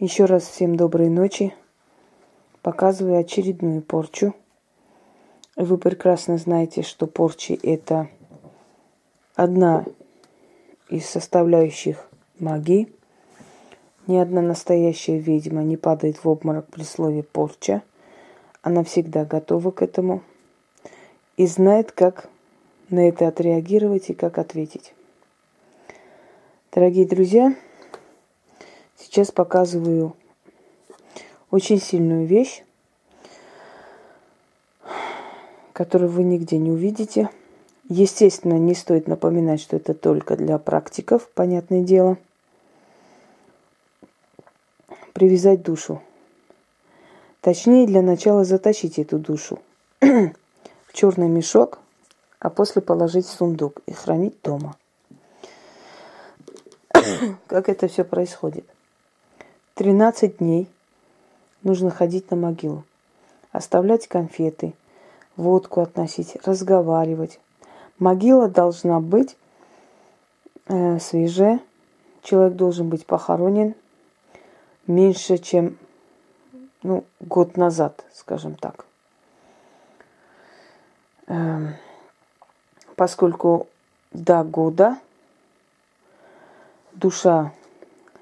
Еще раз всем доброй ночи. Показываю очередную порчу. Вы прекрасно знаете, что порчи – это одна из составляющих магии. Ни одна настоящая ведьма не падает в обморок при слове порча. Она всегда готова к этому и знает, как на это отреагировать и как ответить. Дорогие друзья, Сейчас показываю очень сильную вещь, которую вы нигде не увидите. Естественно, не стоит напоминать, что это только для практиков, понятное дело. Привязать душу. Точнее, для начала затащить эту душу в черный мешок, а после положить в сундук и хранить дома. как это все происходит? 13 дней нужно ходить на могилу, оставлять конфеты, водку относить, разговаривать. Могила должна быть э, свежая, человек должен быть похоронен меньше, чем ну, год назад, скажем так. Эм, поскольку до года душа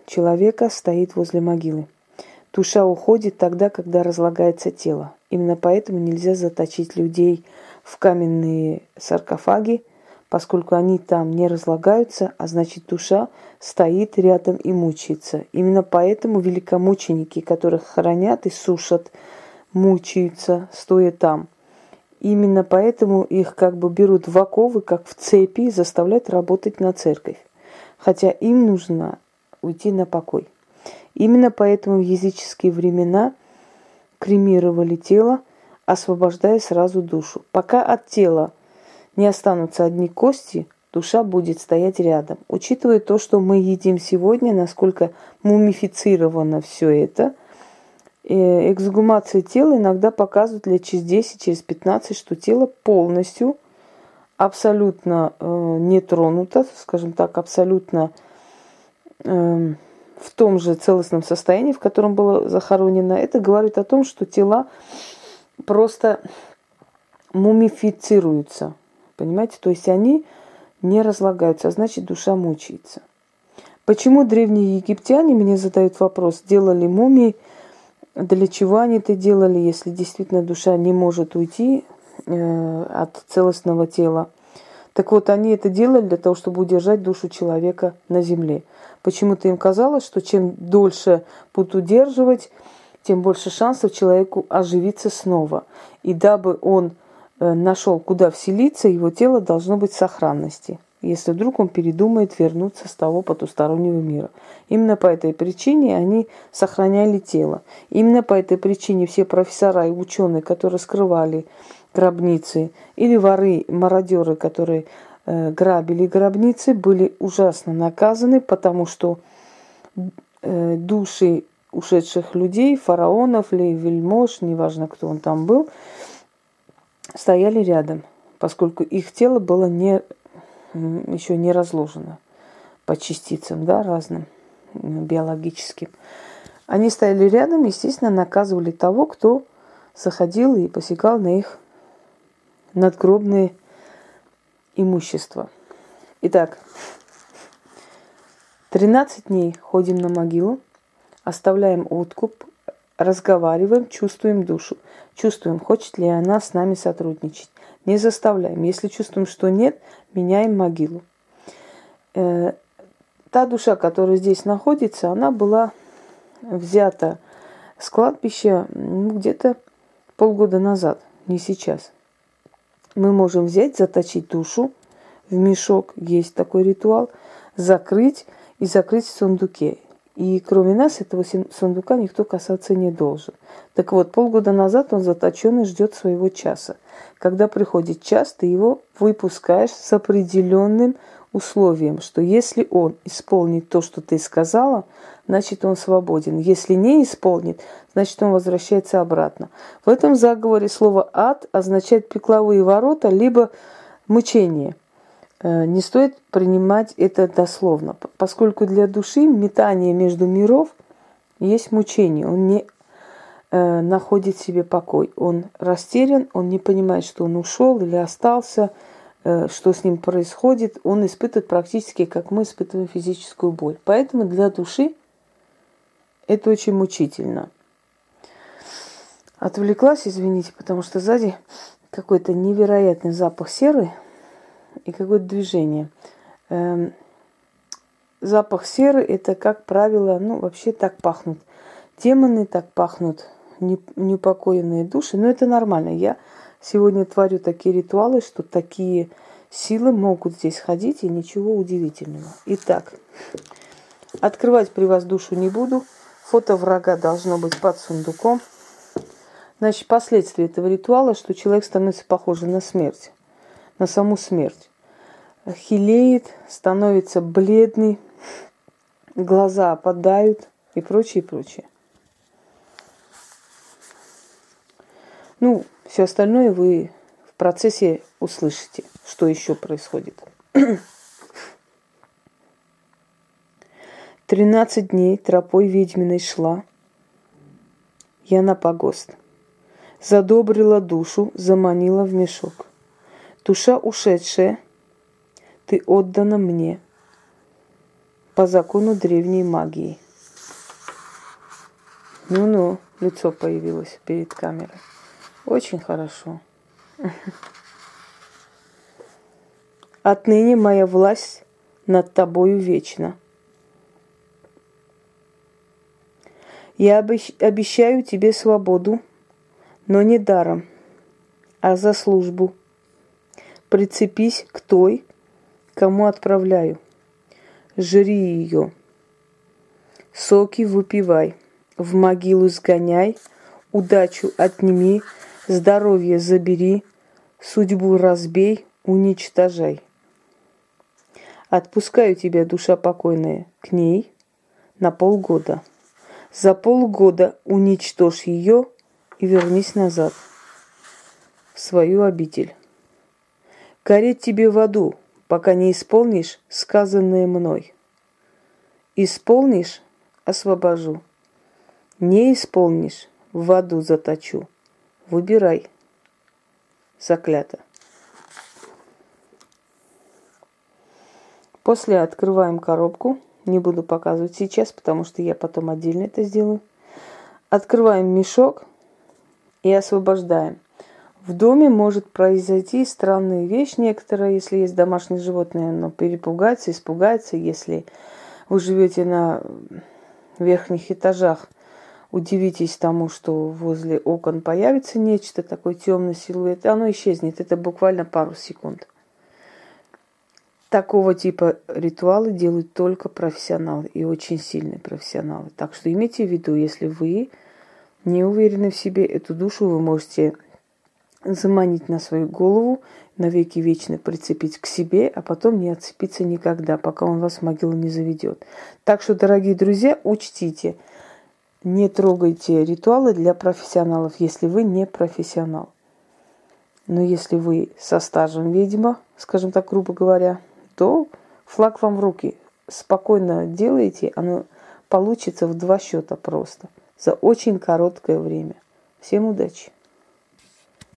человека стоит возле могилы. Душа уходит тогда, когда разлагается тело. Именно поэтому нельзя заточить людей в каменные саркофаги, поскольку они там не разлагаются, а значит душа стоит рядом и мучается. Именно поэтому великомученики, которых хранят и сушат, мучаются, стоя там. Именно поэтому их как бы берут в оковы, как в цепи, и заставляют работать на церковь. Хотя им нужна уйти на покой. Именно поэтому в языческие времена кремировали тело, освобождая сразу душу. Пока от тела не останутся одни кости, душа будет стоять рядом. Учитывая то, что мы едим сегодня, насколько мумифицировано все это, э, эксгумация тела иногда показывает лет через 10, через 15, что тело полностью, абсолютно э, не тронуто, скажем так, абсолютно Эм, в том же целостном состоянии, в котором было захоронено, это говорит о том, что тела просто мумифицируются. Понимаете? То есть они не разлагаются, а значит душа мучается. Почему древние египтяне, мне задают вопрос, делали мумии, для чего они это делали, если действительно душа не может уйти э, от целостного тела? Так вот, они это делали для того, чтобы удержать душу человека на земле. Почему-то им казалось, что чем дольше будут удерживать, тем больше шансов человеку оживиться снова. И дабы он э, нашел, куда вселиться, его тело должно быть в сохранности, если вдруг он передумает вернуться с того потустороннего мира. Именно по этой причине они сохраняли тело. Именно по этой причине все профессора и ученые, которые скрывали гробницы, или воры, мародеры, которые Э, грабили гробницы, были ужасно наказаны, потому что э, души ушедших людей, фараонов или вельмож, неважно, кто он там был, стояли рядом, поскольку их тело было не, еще не разложено по частицам, да, разным биологическим. Они стояли рядом, естественно, наказывали того, кто заходил и посягал на их надгробные имущество. Итак, 13 дней ходим на могилу, оставляем откуп, разговариваем, чувствуем душу. Чувствуем, хочет ли она с нами сотрудничать. Не заставляем. Если чувствуем, что нет, меняем могилу. Э, та душа, которая здесь находится, она была взята с кладбища ну, где-то полгода назад, не сейчас мы можем взять, заточить душу в мешок, есть такой ритуал, закрыть и закрыть в сундуке. И кроме нас этого сундука никто касаться не должен. Так вот, полгода назад он заточенный ждет своего часа. Когда приходит час, ты его выпускаешь с определенным условием, что если он исполнит то, что ты сказала, значит он свободен. Если не исполнит, значит он возвращается обратно. В этом заговоре слово ад означает пекловые ворота, либо мучение. Э, не стоит принимать это дословно, поскольку для души метание между миров есть мучение, он не э, находит себе покой. Он растерян, он не понимает, что он ушел или остался, что с ним происходит. Он испытывает практически, как мы испытываем физическую боль. Поэтому для души это очень мучительно. Отвлеклась, извините, потому что сзади какой-то невероятный запах серы и какое-то движение. Эм, запах серы – это, как правило, ну, вообще так пахнут. Демоны так пахнут, неупокоенные души. Но это нормально. Я сегодня творю такие ритуалы, что такие силы могут здесь ходить, и ничего удивительного. Итак, открывать при вас душу не буду. Фото врага должно быть под сундуком. Значит, последствия этого ритуала, что человек становится похожим на смерть, на саму смерть. Хилеет, становится бледный, глаза опадают и прочее, прочее. Ну, все остальное вы в процессе услышите, что еще происходит. Тринадцать дней тропой ведьминой шла я на погост – задобрила душу, заманила в мешок. Душа ушедшая, ты отдана мне по закону древней магии. Ну-ну, лицо появилось перед камерой. Очень хорошо. Отныне моя власть над тобою вечна. Я обещаю тебе свободу но не даром, а за службу. Прицепись к той, кому отправляю. Жри ее. Соки выпивай, в могилу сгоняй, удачу отними, здоровье забери, судьбу разбей, уничтожай. Отпускаю тебя, душа покойная, к ней на полгода. За полгода уничтожь ее – и вернись назад, в свою обитель. Гореть тебе в аду, пока не исполнишь сказанное мной. Исполнишь – освобожу. Не исполнишь – в аду заточу. Выбирай. Заклято. После открываем коробку. Не буду показывать сейчас, потому что я потом отдельно это сделаю. Открываем мешок – и освобождаем. В доме может произойти странная вещь некоторая, если есть домашнее животное, но перепугаться, испугаться, если вы живете на верхних этажах, удивитесь тому, что возле окон появится нечто, такой темный силуэт, оно исчезнет. Это буквально пару секунд. Такого типа ритуалы делают только профессионалы и очень сильные профессионалы. Так что имейте в виду, если вы не уверены в себе, эту душу вы можете заманить на свою голову, навеки вечно прицепить к себе, а потом не отцепиться никогда, пока он вас в могилу не заведет. Так что, дорогие друзья, учтите, не трогайте ритуалы для профессионалов, если вы не профессионал. Но если вы со стажем ведьма, скажем так, грубо говоря, то флаг вам в руки. Спокойно делаете, оно получится в два счета просто за очень короткое время. Всем удачи!